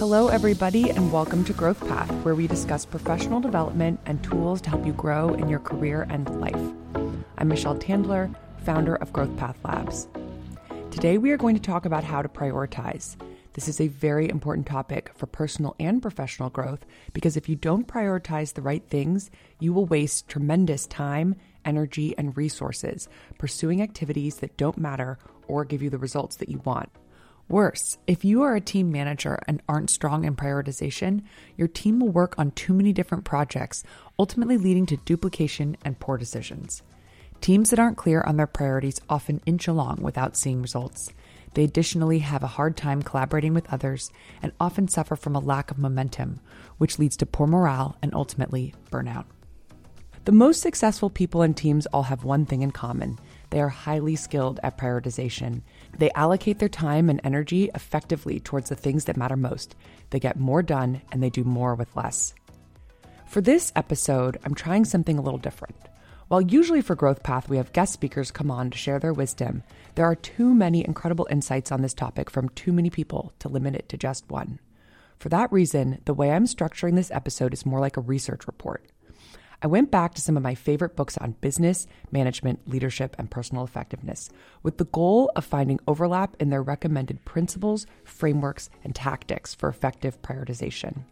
Hello, everybody, and welcome to Growth Path, where we discuss professional development and tools to help you grow in your career and life. I'm Michelle Tandler, founder of Growth Path Labs. Today, we are going to talk about how to prioritize. This is a very important topic for personal and professional growth because if you don't prioritize the right things, you will waste tremendous time, energy, and resources pursuing activities that don't matter or give you the results that you want. Worse, if you are a team manager and aren't strong in prioritization, your team will work on too many different projects, ultimately leading to duplication and poor decisions. Teams that aren't clear on their priorities often inch along without seeing results. They additionally have a hard time collaborating with others and often suffer from a lack of momentum, which leads to poor morale and ultimately burnout. The most successful people and teams all have one thing in common they are highly skilled at prioritization. They allocate their time and energy effectively towards the things that matter most. They get more done and they do more with less. For this episode, I'm trying something a little different. While usually for Growth Path we have guest speakers come on to share their wisdom, there are too many incredible insights on this topic from too many people to limit it to just one. For that reason, the way I'm structuring this episode is more like a research report. I went back to some of my favorite books on business, management, leadership, and personal effectiveness with the goal of finding overlap in their recommended principles, frameworks, and tactics for effective prioritization.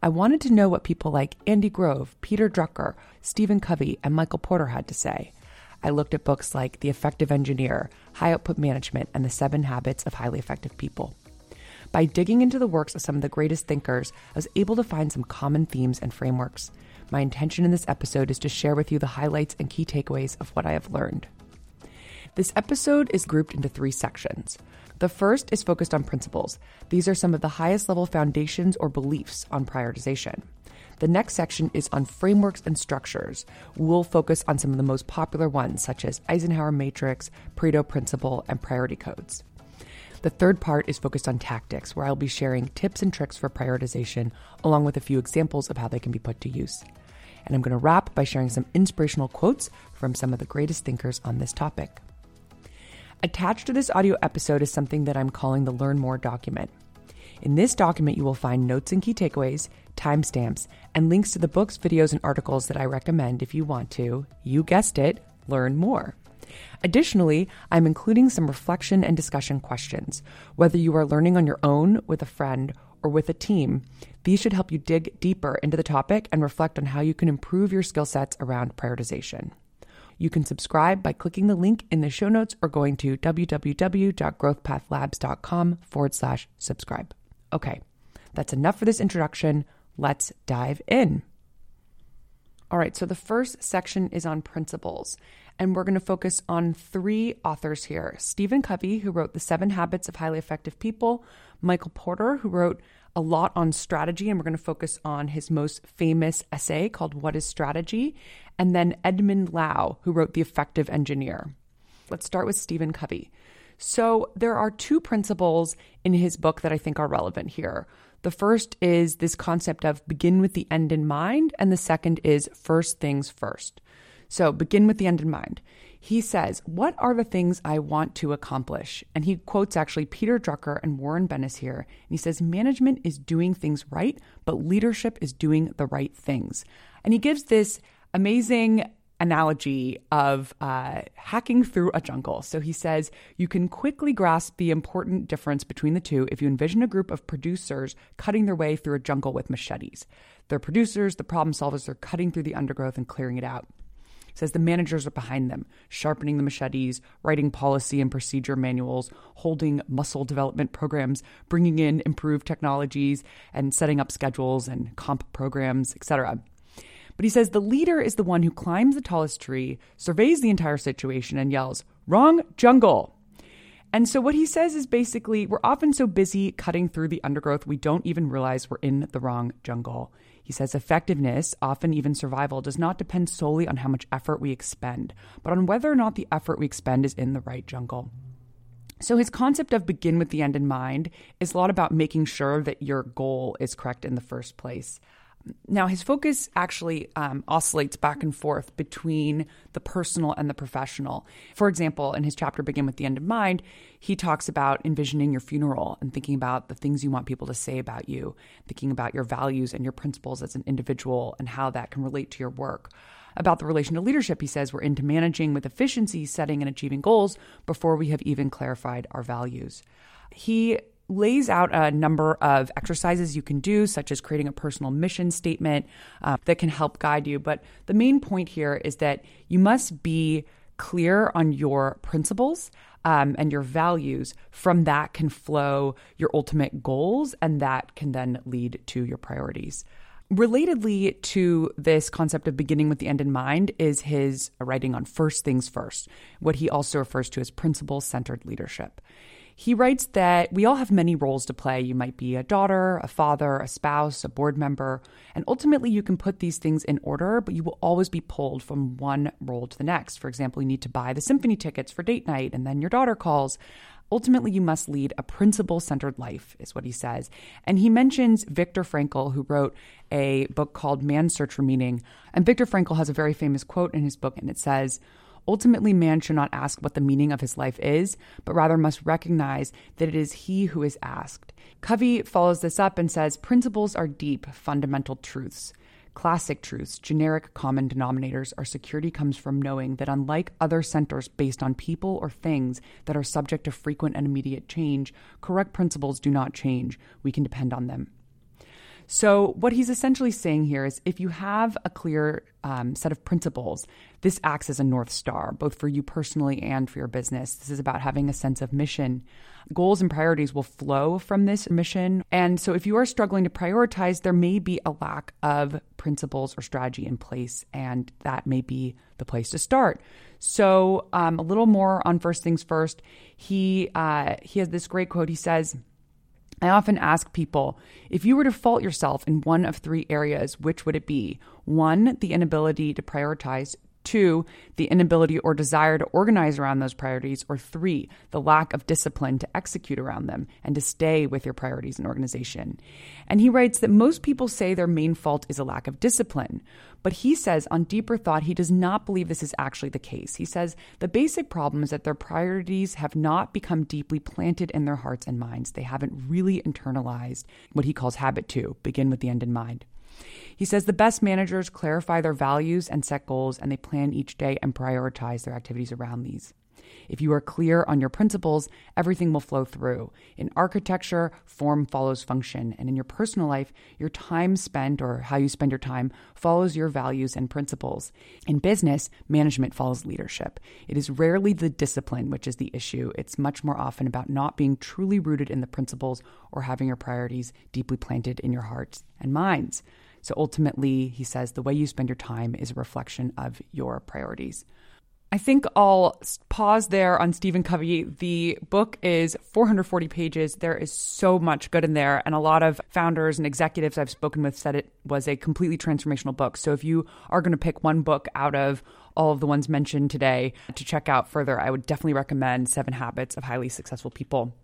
I wanted to know what people like Andy Grove, Peter Drucker, Stephen Covey, and Michael Porter had to say. I looked at books like The Effective Engineer, High Output Management, and The Seven Habits of Highly Effective People. By digging into the works of some of the greatest thinkers, I was able to find some common themes and frameworks. My intention in this episode is to share with you the highlights and key takeaways of what I have learned. This episode is grouped into three sections. The first is focused on principles. These are some of the highest level foundations or beliefs on prioritization. The next section is on frameworks and structures. We'll focus on some of the most popular ones, such as Eisenhower Matrix, Pareto Principle, and priority codes. The third part is focused on tactics, where I'll be sharing tips and tricks for prioritization, along with a few examples of how they can be put to use. And I'm going to wrap by sharing some inspirational quotes from some of the greatest thinkers on this topic. Attached to this audio episode is something that I'm calling the Learn More document. In this document, you will find notes and key takeaways, timestamps, and links to the books, videos, and articles that I recommend if you want to, you guessed it, learn more. Additionally, I'm including some reflection and discussion questions. Whether you are learning on your own, with a friend, or with a team, these should help you dig deeper into the topic and reflect on how you can improve your skill sets around prioritization. You can subscribe by clicking the link in the show notes or going to www.growthpathlabs.com forward slash subscribe. Okay, that's enough for this introduction. Let's dive in. All right, so the first section is on principles, and we're going to focus on three authors here Stephen Covey, who wrote The Seven Habits of Highly Effective People, Michael Porter, who wrote a lot on strategy, and we're going to focus on his most famous essay called What is Strategy, and then Edmond Lau, who wrote The Effective Engineer. Let's start with Stephen Covey. So, there are two principles in his book that I think are relevant here. The first is this concept of begin with the end in mind, and the second is first things first. So, begin with the end in mind. He says, What are the things I want to accomplish? And he quotes actually Peter Drucker and Warren Bennis here. And he says, Management is doing things right, but leadership is doing the right things. And he gives this amazing analogy of uh, hacking through a jungle. So he says you can quickly grasp the important difference between the two if you envision a group of producers cutting their way through a jungle with machetes. They're producers, the problem solvers, they're cutting through the undergrowth and clearing it out. Says the managers are behind them, sharpening the machetes, writing policy and procedure manuals, holding muscle development programs, bringing in improved technologies, and setting up schedules and comp programs, etc. But he says the leader is the one who climbs the tallest tree, surveys the entire situation, and yells, Wrong jungle! And so what he says is basically we're often so busy cutting through the undergrowth we don't even realize we're in the wrong jungle. He says effectiveness, often even survival, does not depend solely on how much effort we expend, but on whether or not the effort we expend is in the right jungle. So, his concept of begin with the end in mind is a lot about making sure that your goal is correct in the first place. Now, his focus actually um, oscillates back and forth between the personal and the professional. For example, in his chapter Begin with the End in Mind, he talks about envisioning your funeral and thinking about the things you want people to say about you, thinking about your values and your principles as an individual and how that can relate to your work. About the relation to leadership, he says we're into managing with efficiency, setting and achieving goals before we have even clarified our values. He lays out a number of exercises you can do, such as creating a personal mission statement uh, that can help guide you. But the main point here is that you must be clear on your principles um, and your values. From that can flow your ultimate goals, and that can then lead to your priorities. Relatedly to this concept of beginning with the end in mind is his writing on first things first, what he also refers to as principle centered leadership. He writes that we all have many roles to play. You might be a daughter, a father, a spouse, a board member, and ultimately you can put these things in order, but you will always be pulled from one role to the next. For example, you need to buy the symphony tickets for date night, and then your daughter calls. Ultimately, you must lead a principle centered life, is what he says. And he mentions Viktor Frankl, who wrote a book called Man's Search for Meaning. And Viktor Frankl has a very famous quote in his book, and it says, Ultimately, man should not ask what the meaning of his life is, but rather must recognize that it is he who is asked. Covey follows this up and says principles are deep, fundamental truths. Classic truths, generic common denominators, our security comes from knowing that unlike other centers based on people or things that are subject to frequent and immediate change, correct principles do not change. We can depend on them. So, what he's essentially saying here is if you have a clear um, set of principles, this acts as a North Star, both for you personally and for your business. This is about having a sense of mission. Goals and priorities will flow from this mission. And so, if you are struggling to prioritize, there may be a lack of principles or strategy in place, and that may be the place to start. So, um, a little more on first things first. He uh, he has this great quote. He says, I often ask people if you were to fault yourself in one of three areas, which would it be? One, the inability to prioritize. Two, the inability or desire to organize around those priorities. Or three, the lack of discipline to execute around them and to stay with your priorities and organization. And he writes that most people say their main fault is a lack of discipline. But he says, on deeper thought, he does not believe this is actually the case. He says the basic problem is that their priorities have not become deeply planted in their hearts and minds. They haven't really internalized what he calls habit two, begin with the end in mind. He says the best managers clarify their values and set goals, and they plan each day and prioritize their activities around these. If you are clear on your principles, everything will flow through. In architecture, form follows function. And in your personal life, your time spent or how you spend your time follows your values and principles. In business, management follows leadership. It is rarely the discipline which is the issue. It's much more often about not being truly rooted in the principles or having your priorities deeply planted in your hearts and minds. So ultimately, he says the way you spend your time is a reflection of your priorities. I think I'll pause there on Stephen Covey. The book is 440 pages. There is so much good in there. And a lot of founders and executives I've spoken with said it was a completely transformational book. So if you are going to pick one book out of all of the ones mentioned today to check out further, I would definitely recommend Seven Habits of Highly Successful People.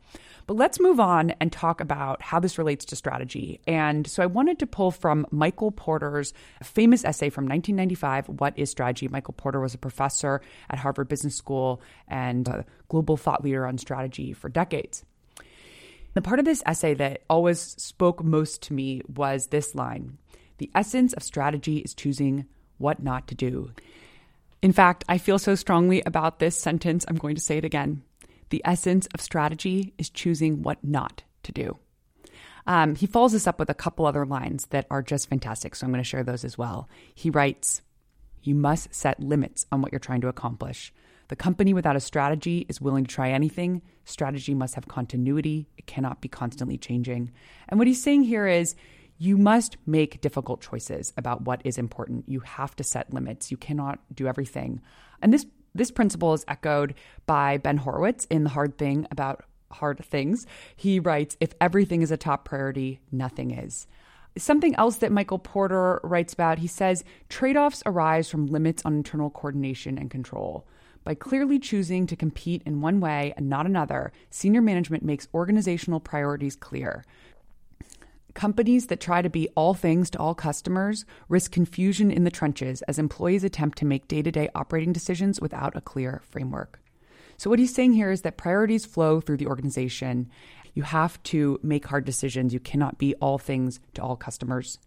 But let's move on and talk about how this relates to strategy. And so I wanted to pull from Michael Porter's famous essay from 1995, What is Strategy? Michael Porter was a professor at Harvard Business School and a global thought leader on strategy for decades. The part of this essay that always spoke most to me was this line The essence of strategy is choosing what not to do. In fact, I feel so strongly about this sentence, I'm going to say it again. The essence of strategy is choosing what not to do. Um, he follows this up with a couple other lines that are just fantastic, so I'm going to share those as well. He writes, You must set limits on what you're trying to accomplish. The company without a strategy is willing to try anything. Strategy must have continuity, it cannot be constantly changing. And what he's saying here is, you must make difficult choices about what is important. You have to set limits. You cannot do everything. And this this principle is echoed by Ben Horowitz in The Hard Thing About Hard Things. He writes If everything is a top priority, nothing is. Something else that Michael Porter writes about, he says trade offs arise from limits on internal coordination and control. By clearly choosing to compete in one way and not another, senior management makes organizational priorities clear. Companies that try to be all things to all customers risk confusion in the trenches as employees attempt to make day to day operating decisions without a clear framework. So, what he's saying here is that priorities flow through the organization. You have to make hard decisions. You cannot be all things to all customers.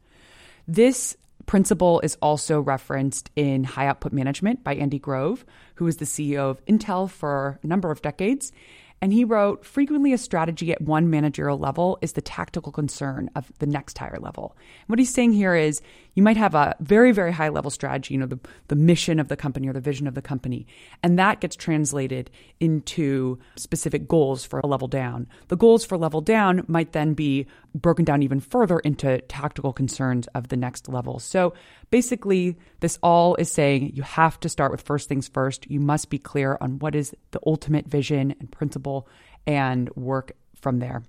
This principle is also referenced in High Output Management by Andy Grove, who was the CEO of Intel for a number of decades. And he wrote frequently a strategy at one managerial level is the tactical concern of the next higher level. And what he's saying here is you might have a very, very high level strategy, you know, the, the mission of the company or the vision of the company. And that gets translated into specific goals for a level down. The goals for level down might then be broken down even further into tactical concerns of the next level. So basically, this all is saying you have to start with first things first. You must be clear on what is the ultimate vision and principle and work from there.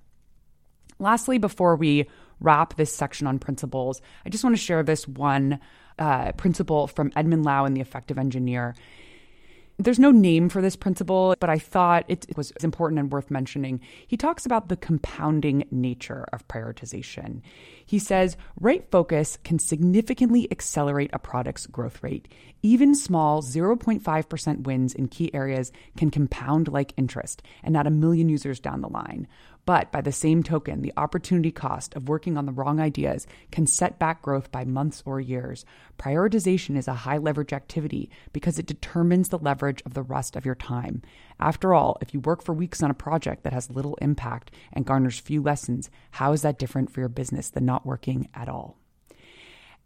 Lastly, before we wrap this section on principles, I just want to share this one uh, principle from Edmond Lau in The Effective Engineer. There's no name for this principle, but I thought it was important and worth mentioning. He talks about the compounding nature of prioritization. He says, right focus can significantly accelerate a product's growth rate. Even small 0.5% wins in key areas can compound like interest and add a million users down the line. But by the same token, the opportunity cost of working on the wrong ideas can set back growth by months or years. Prioritization is a high leverage activity because it determines the leverage of the rest of your time. After all, if you work for weeks on a project that has little impact and garners few lessons, how is that different for your business than not working at all?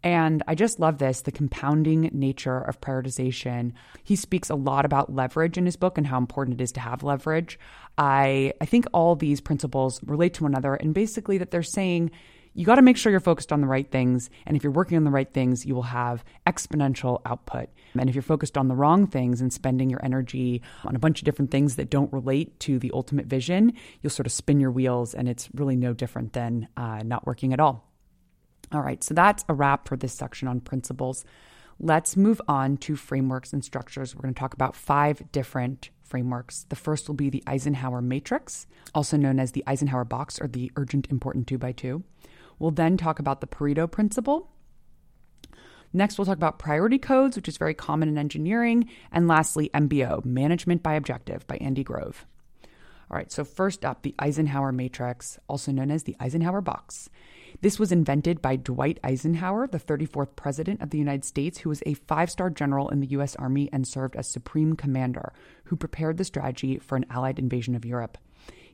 And I just love this the compounding nature of prioritization. He speaks a lot about leverage in his book and how important it is to have leverage. I, I think all these principles relate to one another, and basically that they're saying you got to make sure you're focused on the right things. And if you're working on the right things, you will have exponential output. And if you're focused on the wrong things and spending your energy on a bunch of different things that don't relate to the ultimate vision, you'll sort of spin your wheels, and it's really no different than uh, not working at all. All right, so that's a wrap for this section on principles. Let's move on to frameworks and structures. We're going to talk about five different frameworks. The first will be the Eisenhower Matrix, also known as the Eisenhower Box or the Urgent Important 2 by 2 We'll then talk about the Pareto Principle. Next, we'll talk about priority codes, which is very common in engineering. And lastly, MBO, Management by Objective by Andy Grove. All right, so first up, the Eisenhower Matrix, also known as the Eisenhower Box. This was invented by Dwight Eisenhower, the 34th President of the United States, who was a five star general in the U.S. Army and served as Supreme Commander, who prepared the strategy for an Allied invasion of Europe.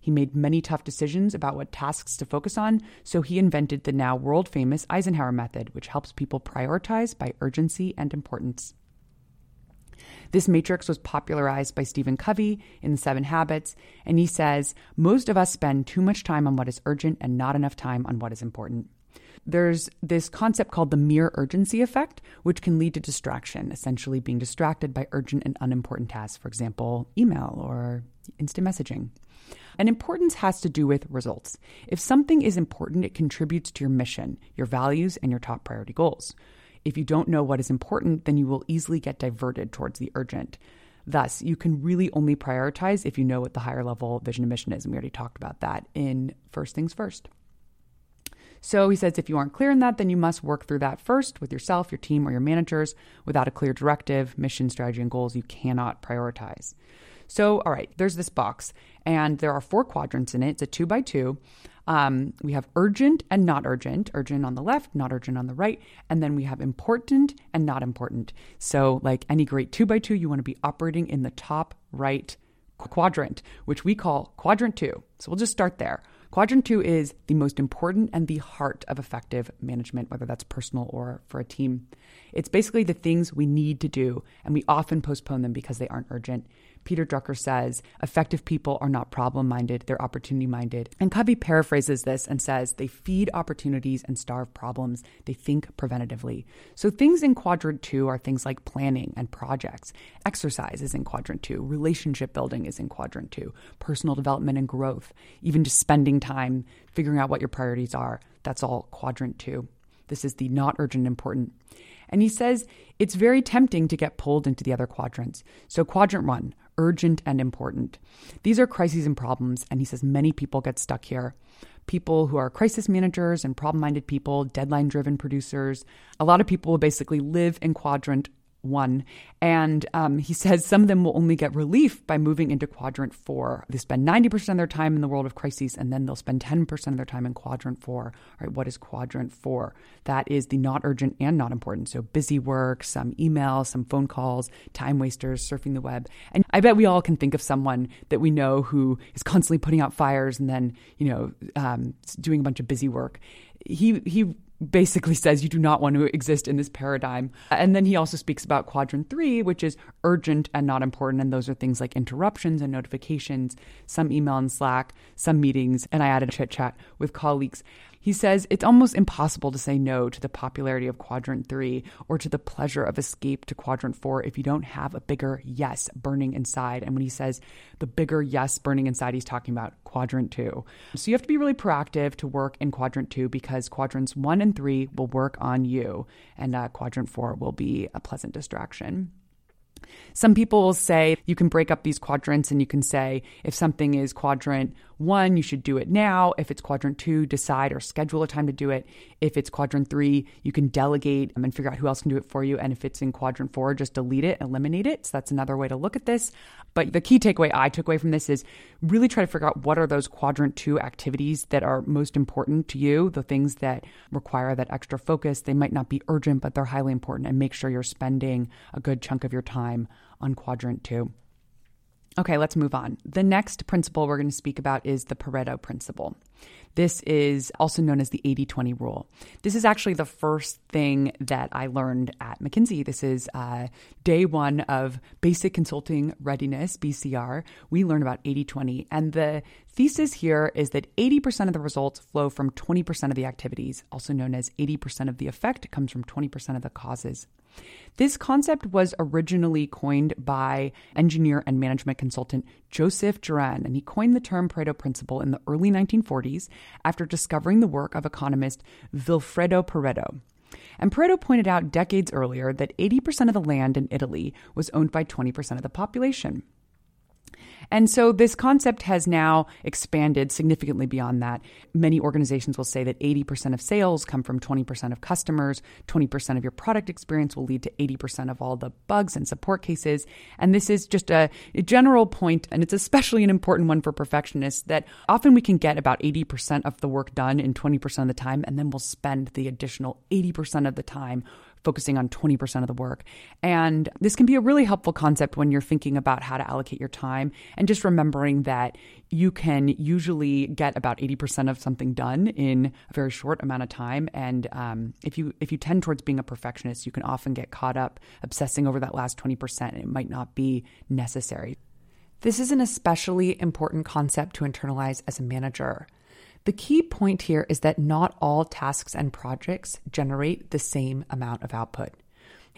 He made many tough decisions about what tasks to focus on, so he invented the now world famous Eisenhower method, which helps people prioritize by urgency and importance. This matrix was popularized by Stephen Covey in The Seven Habits, and he says most of us spend too much time on what is urgent and not enough time on what is important. There's this concept called the mere urgency effect, which can lead to distraction, essentially being distracted by urgent and unimportant tasks, for example, email or instant messaging. And importance has to do with results. If something is important, it contributes to your mission, your values, and your top priority goals. If you don't know what is important, then you will easily get diverted towards the urgent. Thus, you can really only prioritize if you know what the higher level vision and mission is. And we already talked about that in First Things First. So he says if you aren't clear in that, then you must work through that first with yourself, your team, or your managers. Without a clear directive, mission, strategy, and goals, you cannot prioritize. So, all right, there's this box, and there are four quadrants in it. It's a two by two. Um, we have urgent and not urgent, urgent on the left, not urgent on the right. And then we have important and not important. So, like any great two by two, you want to be operating in the top right quadrant, which we call quadrant two. So, we'll just start there. Quadrant two is the most important and the heart of effective management, whether that's personal or for a team. It's basically the things we need to do, and we often postpone them because they aren't urgent. Peter Drucker says, effective people are not problem minded, they're opportunity minded. And Covey paraphrases this and says, they feed opportunities and starve problems. They think preventatively. So things in quadrant two are things like planning and projects. Exercise is in quadrant two. Relationship building is in quadrant two. Personal development and growth. Even just spending time figuring out what your priorities are. That's all quadrant two. This is the not urgent important. And he says it's very tempting to get pulled into the other quadrants. So, quadrant one, urgent and important. These are crises and problems, and he says many people get stuck here. people who are crisis managers and problem minded people, deadline driven producers. A lot of people will basically live in quadrant one. And um, he says some of them will only get relief by moving into quadrant four. They spend 90% of their time in the world of crises, and then they'll spend 10% of their time in quadrant four. All right, what is quadrant four? That is the not urgent and not important. So busy work, some emails, some phone calls, time wasters, surfing the web. And I bet we all can think of someone that we know who is constantly putting out fires and then, you know, um, doing a bunch of busy work. He, he basically says you do not want to exist in this paradigm. And then he also speaks about quadrant three, which is urgent and not important. And those are things like interruptions and notifications, some email and Slack, some meetings. And I added chit chat with colleagues. He says it's almost impossible to say no to the popularity of quadrant three or to the pleasure of escape to quadrant four if you don't have a bigger yes burning inside. And when he says the bigger yes burning inside, he's talking about quadrant two. So you have to be really proactive to work in quadrant two because quadrants one and three will work on you, and uh, quadrant four will be a pleasant distraction. Some people will say you can break up these quadrants and you can say if something is quadrant one, you should do it now. If it's quadrant two, decide or schedule a time to do it. If it's quadrant three, you can delegate and figure out who else can do it for you. And if it's in quadrant four, just delete it, eliminate it. So that's another way to look at this. But the key takeaway I took away from this is really try to figure out what are those quadrant two activities that are most important to you, the things that require that extra focus. They might not be urgent, but they're highly important, and make sure you're spending a good chunk of your time on quadrant two. Okay, let's move on. The next principle we're going to speak about is the Pareto principle. This is also known as the 80 20 rule. This is actually the first thing that I learned at McKinsey. This is uh, day one of basic consulting readiness, BCR. We learn about 80 20. And the thesis here is that 80% of the results flow from 20% of the activities, also known as 80% of the effect comes from 20% of the causes. This concept was originally coined by engineer and management consultant Joseph Juran, and he coined the term Pareto principle in the early 1940s after discovering the work of economist Vilfredo Pareto. And Pareto pointed out decades earlier that 80% of the land in Italy was owned by 20% of the population. And so this concept has now expanded significantly beyond that. Many organizations will say that 80% of sales come from 20% of customers, 20% of your product experience will lead to 80% of all the bugs and support cases. And this is just a, general point, and it's especially an important one for perfectionists that often we can get about 80% of the work done in 20% of the time, and then we'll spend the additional 80% of the time focusing on 20% of the work. And this can be a really helpful concept when you're thinking about how to allocate your time and just remembering that you can usually get about 80% of something done in a very short amount of time. And um, if you if you tend towards being a perfectionist, you can often get caught up obsessing over that last 20% and it might not be necessary. This is an especially important concept to internalize as a manager. The key point here is that not all tasks and projects generate the same amount of output.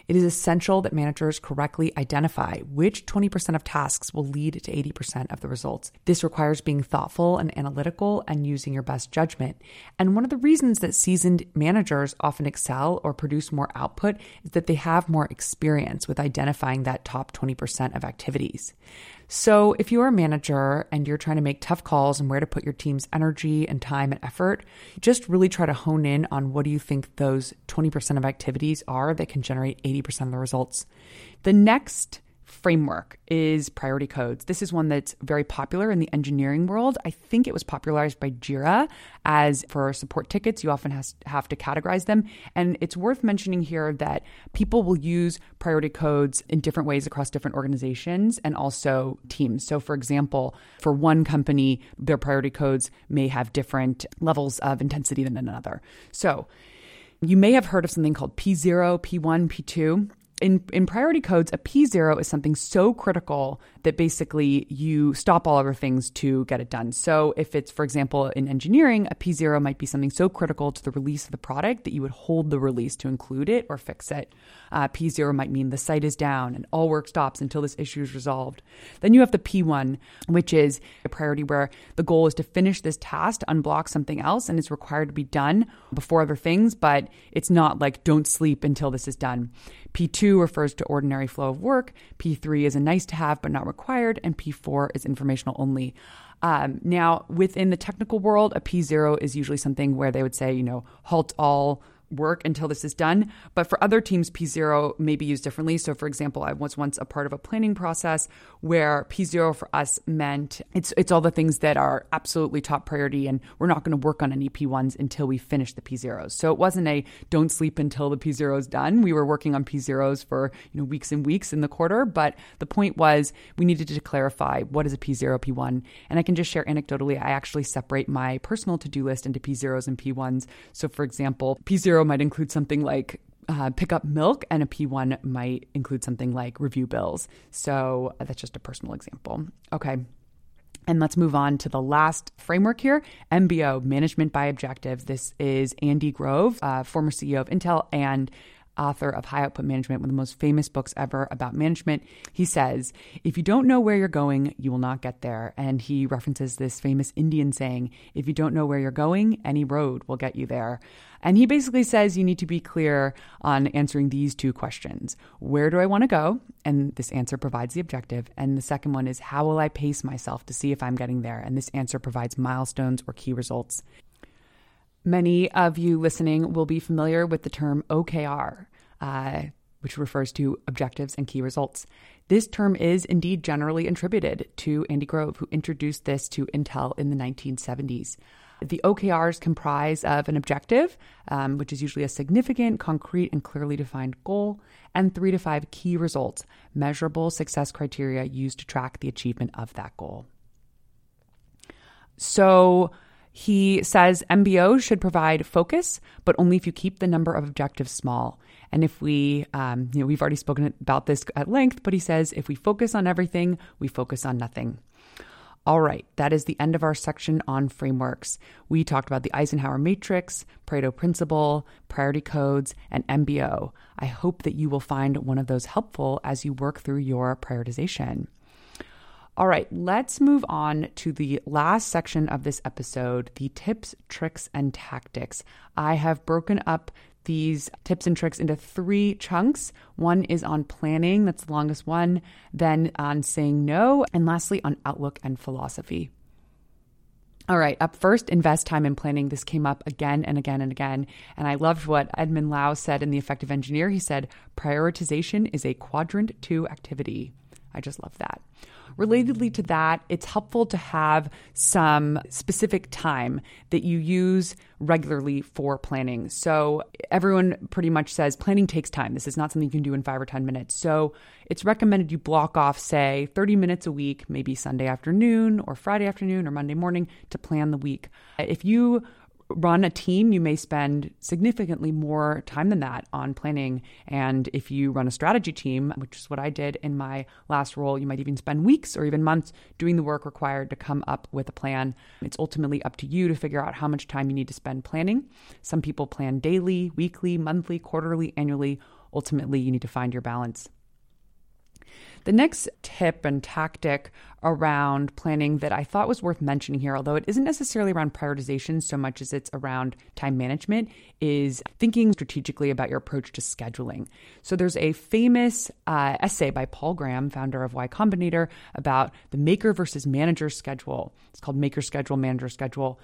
It is essential that managers correctly identify which 20% of tasks will lead to 80% of the results. This requires being thoughtful and analytical and using your best judgment. And one of the reasons that seasoned managers often excel or produce more output is that they have more experience with identifying that top 20% of activities. So, if you're a manager and you're trying to make tough calls and where to put your team's energy and time and effort, just really try to hone in on what do you think those 20% of activities are that can generate 80% of the results. The next framework is priority codes. This is one that's very popular in the engineering world. I think it was popularized by Jira as for support tickets, you often has, have to categorize them. And it's worth mentioning here that people will use priority codes in different ways across different organizations and also teams. So, for example, for one company, their priority codes may have different levels of intensity than another. So, you may have heard of something called P0, P1, P2 in, in priority codes, a P0 is something so critical that basically you stop all other things to get it done. So, if it's, for example, in engineering, a P0 might be something so critical to the release of the product that you would hold the release to include it or fix it. Uh, P0 might mean the site is down and all work stops until this issue is resolved. Then you have the P1, which is a priority where the goal is to finish this task, unblock something else, and it's required to be done before other things, but it's not like don't sleep until this is done. P2 refers to ordinary flow of work. P3 is a nice to have but not required. And P4 is informational only. Um, now, within the technical world, a P0 is usually something where they would say, you know, halt all work until this is done. But for other teams, P0 may be used differently. So, for example, I was once a part of a planning process where P0 for us meant it's it's all the things that are absolutely top priority, and we're not going to work on any P1s until we finish the P0s. So it wasn't a don't sleep until the P0 is done. We were working on P0s for you know weeks and weeks in the quarter, but the point was we needed to clarify what is a P0, P1, and I can just share anecdotally. I actually separate my personal to do list into P0s and P1s. So, for example, P0 might include something like uh, pick up milk, and a P1 might include something like review bills. So uh, that's just a personal example. Okay. And let's move on to the last framework here MBO, Management by Objectives. This is Andy Grove, uh, former CEO of Intel and author of High Output Management, one of the most famous books ever about management. He says, If you don't know where you're going, you will not get there. And he references this famous Indian saying, If you don't know where you're going, any road will get you there. And he basically says you need to be clear on answering these two questions Where do I want to go? And this answer provides the objective. And the second one is, How will I pace myself to see if I'm getting there? And this answer provides milestones or key results. Many of you listening will be familiar with the term OKR, uh, which refers to objectives and key results. This term is indeed generally attributed to Andy Grove, who introduced this to Intel in the 1970s. The OKRs comprise of an objective, um, which is usually a significant, concrete, and clearly defined goal, and three to five key results, measurable success criteria used to track the achievement of that goal. So, he says MBO should provide focus, but only if you keep the number of objectives small. And if we, um, you know, we've already spoken about this at length, but he says if we focus on everything, we focus on nothing. All right, that is the end of our section on frameworks. We talked about the Eisenhower Matrix, Pareto Principle, priority codes, and MBO. I hope that you will find one of those helpful as you work through your prioritization. All right, let's move on to the last section of this episode the tips, tricks, and tactics. I have broken up these tips and tricks into three chunks. One is on planning, that's the longest one, then on saying no, and lastly on outlook and philosophy. All right, up first, invest time in planning. This came up again and again and again. And I loved what Edmond Lau said in The Effective Engineer. He said, prioritization is a quadrant two activity. I just love that. Relatedly to that, it's helpful to have some specific time that you use regularly for planning. So, everyone pretty much says planning takes time. This is not something you can do in five or 10 minutes. So, it's recommended you block off, say, 30 minutes a week, maybe Sunday afternoon or Friday afternoon or Monday morning to plan the week. If you run a team, you may spend significantly more time than that on planning. And if you run a strategy team, which is what I did in my last role, you might even spend weeks or even months doing the work required to come up with a plan. It's ultimately up to you to figure out how much time you need to spend planning. Some people plan daily, weekly, monthly, quarterly, annually. Ultimately, you need to find your balance. The next tip and tactic around planning that I thought was worth mentioning here, although it isn't necessarily around prioritization so much as it's around time management, is thinking strategically about your approach to scheduling. So there's a famous uh, essay by Paul Graham, founder of Y Combinator, about the maker versus manager schedule. It's called Maker Schedule, Manager Schedule.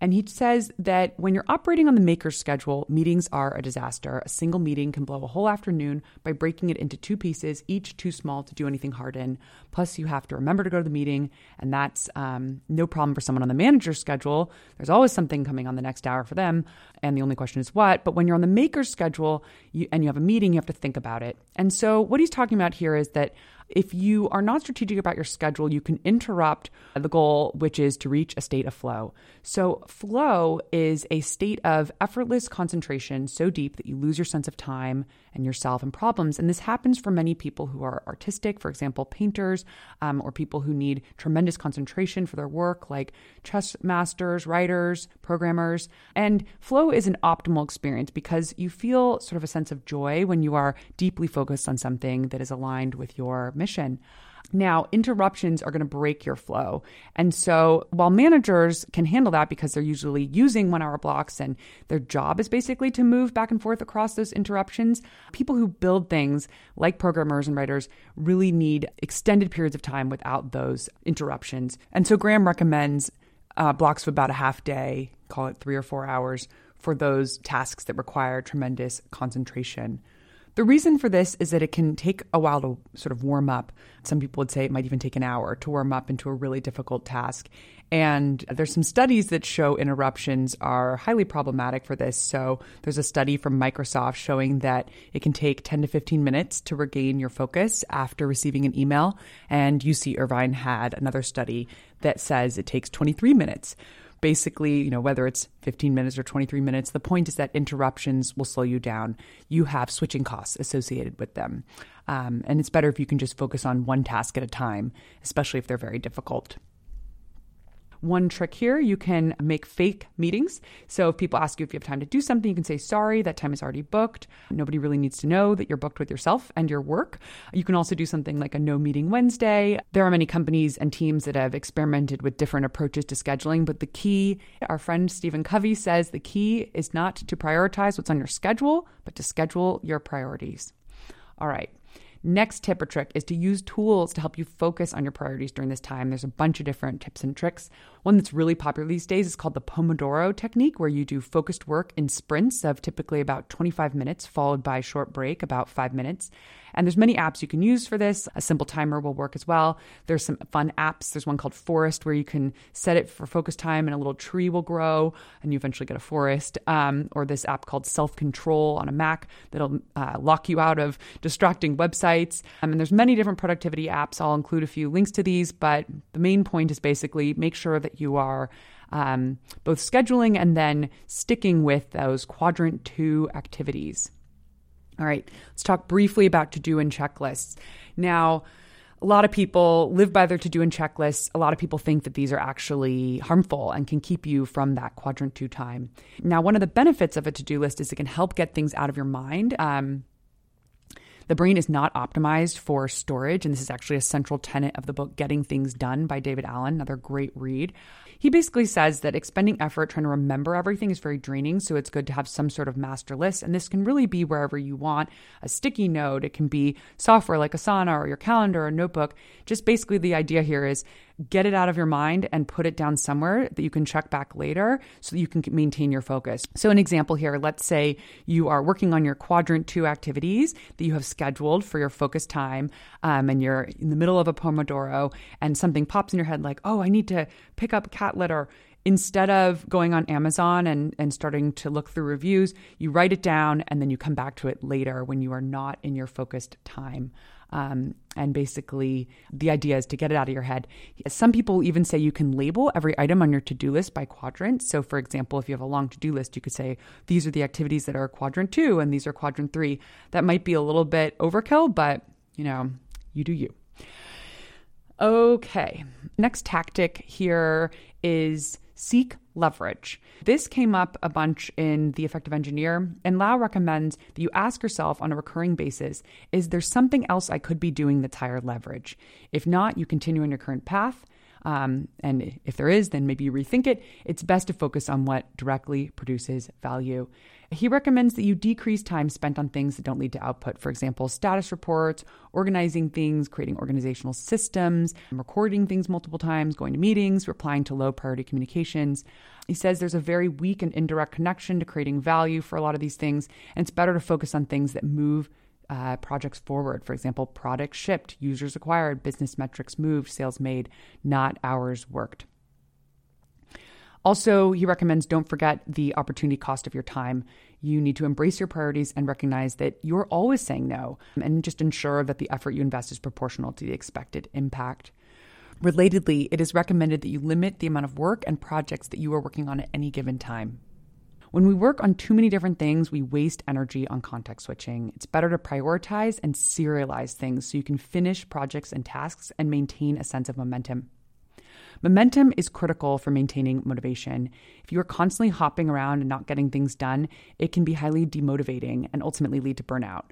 And he says that when you're operating on the maker's schedule, meetings are a disaster. A single meeting can blow a whole afternoon by breaking it into two pieces, each too small to do anything hard in. Plus, you have to remember to go to the meeting, and that's um, no problem for someone on the manager's schedule. There's always something coming on the next hour for them, and the only question is what. But when you're on the maker's schedule you, and you have a meeting, you have to think about it. And so, what he's talking about here is that if you are not strategic about your schedule, you can interrupt the goal, which is to reach a state of flow. So, flow is a state of effortless concentration so deep that you lose your sense of time and yourself and problems. And this happens for many people who are artistic, for example, painters, um, or people who need tremendous concentration for their work, like chess masters, writers, programmers. And flow is an optimal experience because you feel sort of a sense of joy when you are deeply focused on something that is aligned with your mission. Now, interruptions are going to break your flow. And so, while managers can handle that because they're usually using one hour blocks and their job is basically to move back and forth across those interruptions, people who build things like programmers and writers really need extended periods of time without those interruptions. And so, Graham recommends uh, blocks of about a half day, call it three or four hours, for those tasks that require tremendous concentration. The reason for this is that it can take a while to sort of warm up. Some people would say it might even take an hour to warm up into a really difficult task. And there's some studies that show interruptions are highly problematic for this. So there's a study from Microsoft showing that it can take 10 to 15 minutes to regain your focus after receiving an email. And UC Irvine had another study that says it takes 23 minutes basically, you know, whether it's 15 minutes or 23 minutes, the point is that interruptions will slow you down. You have switching costs associated with them. Um, and it's better if you can just focus on one task at a time, especially if they're very difficult. One trick here, you can make fake meetings. So if people ask you if you have time to do something, you can say, sorry, that time is already booked. Nobody really needs to know that you're booked with yourself and your work. You can also do something like a no meeting Wednesday. There are many companies and teams that have experimented with different approaches to scheduling, but the key, our friend Stephen Covey says, the key is not to prioritize what's on your schedule, but to schedule your priorities. All right. Next tip or trick is to use tools to help you focus on your priorities during this time. There's a bunch of different tips and tricks. One that's really popular these days is called the Pomodoro technique, where you do focused work in sprints of typically about 25 minutes, followed by a short break, about five minutes. And there's many apps you can use for this. A simple timer will work as well. There's some fun apps. There's one called Forest where you can set it for focus time and a little tree will grow and you eventually get a forest. Um, or this app called Self Control on a Mac that'll uh, lock you out of distracting websites. Um, and there's many different productivity apps. I'll include a few links to these, but the main point is basically make sure that you are um, both scheduling and then sticking with those quadrant two activities. All right, let's talk briefly about to do and checklists. Now, a lot of people live by their to do and checklists. A lot of people think that these are actually harmful and can keep you from that quadrant two time. Now, one of the benefits of a to do list is it can help get things out of your mind. Um, the brain is not optimized for storage, and this is actually a central tenet of the book Getting Things Done by David Allen, another great read. He basically says that expending effort trying to remember everything is very draining, so it's good to have some sort of master list. And this can really be wherever you want a sticky note, it can be software like Asana or your calendar or notebook. Just basically, the idea here is get it out of your mind and put it down somewhere that you can check back later so that you can maintain your focus. So, an example here let's say you are working on your quadrant two activities that you have scheduled for your focus time, um, and you're in the middle of a Pomodoro, and something pops in your head like, oh, I need to pick up cat litter instead of going on Amazon and, and starting to look through reviews, you write it down and then you come back to it later when you are not in your focused time. Um, and basically, the idea is to get it out of your head. Some people even say you can label every item on your to do list by quadrant. So, for example, if you have a long to do list, you could say, these are the activities that are quadrant two and these are quadrant three. That might be a little bit overkill, but you know, you do you. Okay, next tactic here is seek leverage. This came up a bunch in The Effective Engineer, and Lau recommends that you ask yourself on a recurring basis is there something else I could be doing that's higher leverage? If not, you continue on your current path. Um, and if there is, then maybe you rethink it. It's best to focus on what directly produces value. He recommends that you decrease time spent on things that don't lead to output. For example, status reports, organizing things, creating organizational systems, recording things multiple times, going to meetings, replying to low priority communications. He says there's a very weak and indirect connection to creating value for a lot of these things, and it's better to focus on things that move uh, projects forward. For example, products shipped, users acquired, business metrics moved, sales made, not hours worked. Also, he recommends don't forget the opportunity cost of your time. You need to embrace your priorities and recognize that you're always saying no, and just ensure that the effort you invest is proportional to the expected impact. Relatedly, it is recommended that you limit the amount of work and projects that you are working on at any given time. When we work on too many different things, we waste energy on context switching. It's better to prioritize and serialize things so you can finish projects and tasks and maintain a sense of momentum. Momentum is critical for maintaining motivation. If you are constantly hopping around and not getting things done, it can be highly demotivating and ultimately lead to burnout.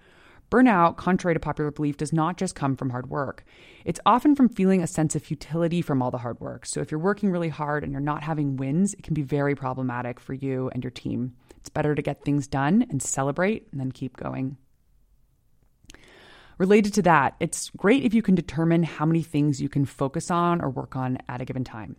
Burnout, contrary to popular belief, does not just come from hard work. It's often from feeling a sense of futility from all the hard work. So if you're working really hard and you're not having wins, it can be very problematic for you and your team. It's better to get things done and celebrate and then keep going. Related to that, it's great if you can determine how many things you can focus on or work on at a given time.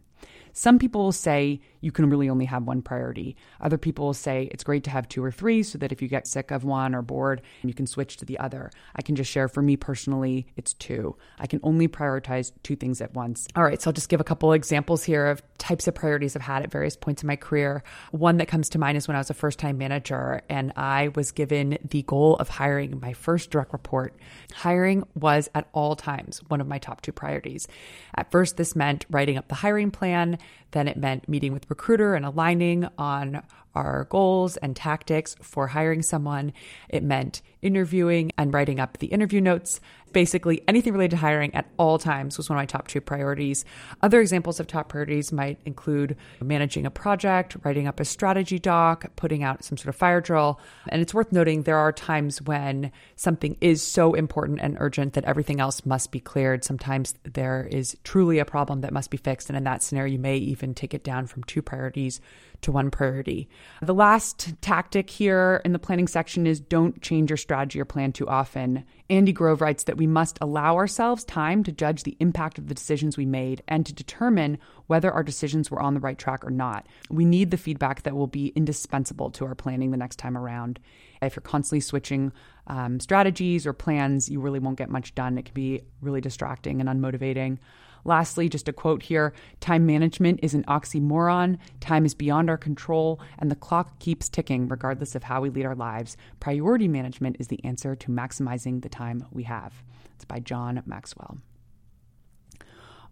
Some people will say you can really only have one priority. Other people will say it's great to have two or three so that if you get sick of one or bored, you can switch to the other. I can just share for me personally, it's two. I can only prioritize two things at once. All right, so I'll just give a couple examples here of types of priorities I've had at various points in my career. One that comes to mind is when I was a first time manager and I was given the goal of hiring my first direct report. Hiring was at all times one of my top two priorities. At first, this meant writing up the hiring plan then it meant meeting with recruiter and aligning on our goals and tactics for hiring someone. It meant interviewing and writing up the interview notes. Basically, anything related to hiring at all times was one of my top two priorities. Other examples of top priorities might include managing a project, writing up a strategy doc, putting out some sort of fire drill. And it's worth noting there are times when something is so important and urgent that everything else must be cleared. Sometimes there is truly a problem that must be fixed. And in that scenario, you may even take it down from two priorities to one priority. The last tactic here in the planning section is don't change your strategy or plan too often. Andy Grove writes that we must allow ourselves time to judge the impact of the decisions we made and to determine whether our decisions were on the right track or not. We need the feedback that will be indispensable to our planning the next time around. If you're constantly switching um, strategies or plans, you really won't get much done. It can be really distracting and unmotivating. Lastly, just a quote here time management is an oxymoron. Time is beyond our control, and the clock keeps ticking regardless of how we lead our lives. Priority management is the answer to maximizing the time we have. It's by John Maxwell.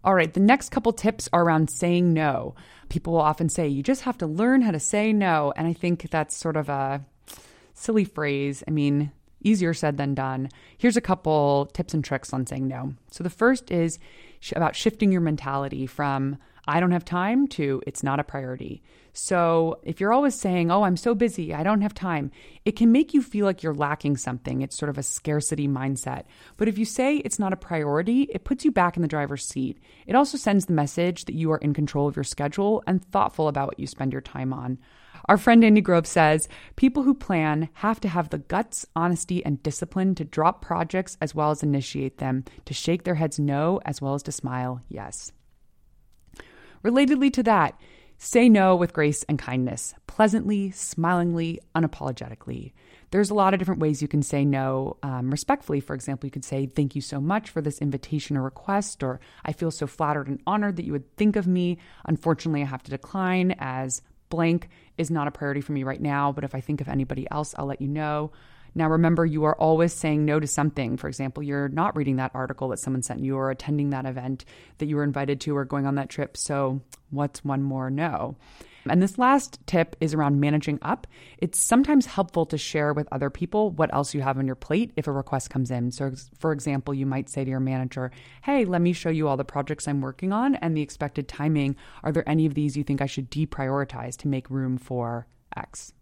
All right, the next couple tips are around saying no. People will often say, you just have to learn how to say no. And I think that's sort of a silly phrase. I mean, easier said than done. Here's a couple tips and tricks on saying no. So the first is about shifting your mentality from I don't have time to it's not a priority. So if you're always saying, Oh, I'm so busy, I don't have time, it can make you feel like you're lacking something. It's sort of a scarcity mindset. But if you say it's not a priority, it puts you back in the driver's seat. It also sends the message that you are in control of your schedule and thoughtful about what you spend your time on. Our friend Andy Grove says people who plan have to have the guts, honesty, and discipline to drop projects as well as initiate them, to shake their heads no as well as to smile yes. Relatedly to that, say no with grace and kindness, pleasantly, smilingly, unapologetically. There's a lot of different ways you can say no um, respectfully. For example, you could say, Thank you so much for this invitation or request, or I feel so flattered and honored that you would think of me. Unfortunately, I have to decline as blank is not a priority for me right now, but if I think of anybody else, I'll let you know. Now, remember, you are always saying no to something. For example, you're not reading that article that someone sent you or attending that event that you were invited to or going on that trip. So, what's one more no? And this last tip is around managing up. It's sometimes helpful to share with other people what else you have on your plate if a request comes in. So, for example, you might say to your manager, Hey, let me show you all the projects I'm working on and the expected timing. Are there any of these you think I should deprioritize to make room for X?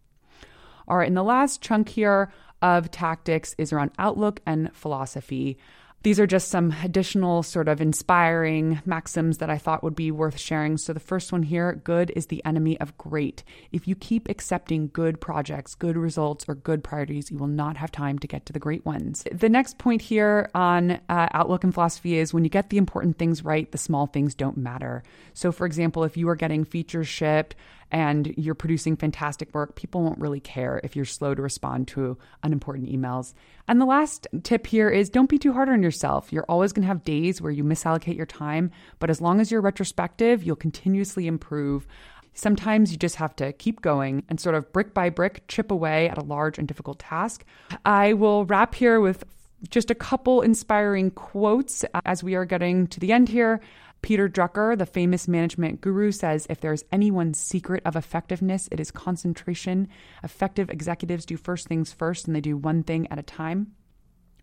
All right, and the last chunk here of tactics is around outlook and philosophy. These are just some additional sort of inspiring maxims that I thought would be worth sharing. So, the first one here good is the enemy of great. If you keep accepting good projects, good results, or good priorities, you will not have time to get to the great ones. The next point here on uh, outlook and philosophy is when you get the important things right, the small things don't matter. So, for example, if you are getting features shipped, and you're producing fantastic work, people won't really care if you're slow to respond to unimportant emails. And the last tip here is don't be too hard on yourself. You're always going to have days where you misallocate your time, but as long as you're retrospective, you'll continuously improve. Sometimes you just have to keep going and sort of brick by brick chip away at a large and difficult task. I will wrap here with just a couple inspiring quotes uh, as we are getting to the end here. Peter Drucker, the famous management guru, says if there's any one secret of effectiveness, it is concentration. Effective executives do first things first and they do one thing at a time.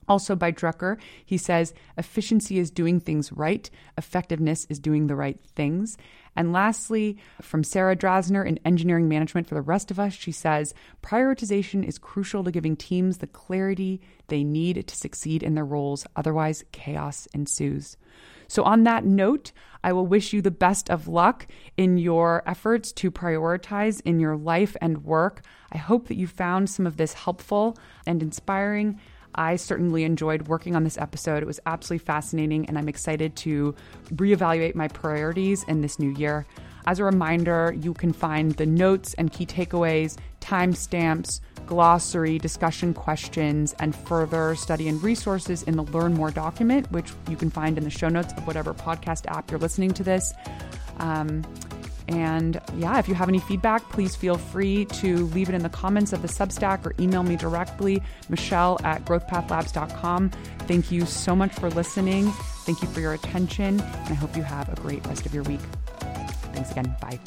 Also by Drucker, he says, efficiency is doing things right, effectiveness is doing the right things. And lastly, from Sarah Drasner in Engineering Management for the rest of us, she says, prioritization is crucial to giving teams the clarity they need to succeed in their roles, otherwise, chaos ensues. So, on that note, I will wish you the best of luck in your efforts to prioritize in your life and work. I hope that you found some of this helpful and inspiring. I certainly enjoyed working on this episode. It was absolutely fascinating, and I'm excited to reevaluate my priorities in this new year. As a reminder, you can find the notes and key takeaways, timestamps, glossary, discussion questions, and further study and resources in the Learn More document, which you can find in the show notes of whatever podcast app you're listening to this. Um, and yeah, if you have any feedback, please feel free to leave it in the comments of the Substack or email me directly, Michelle at growthpathlabs.com. Thank you so much for listening. Thank you for your attention, and I hope you have a great rest of your week. Thanks again. Bye.